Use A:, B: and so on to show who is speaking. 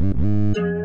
A: うん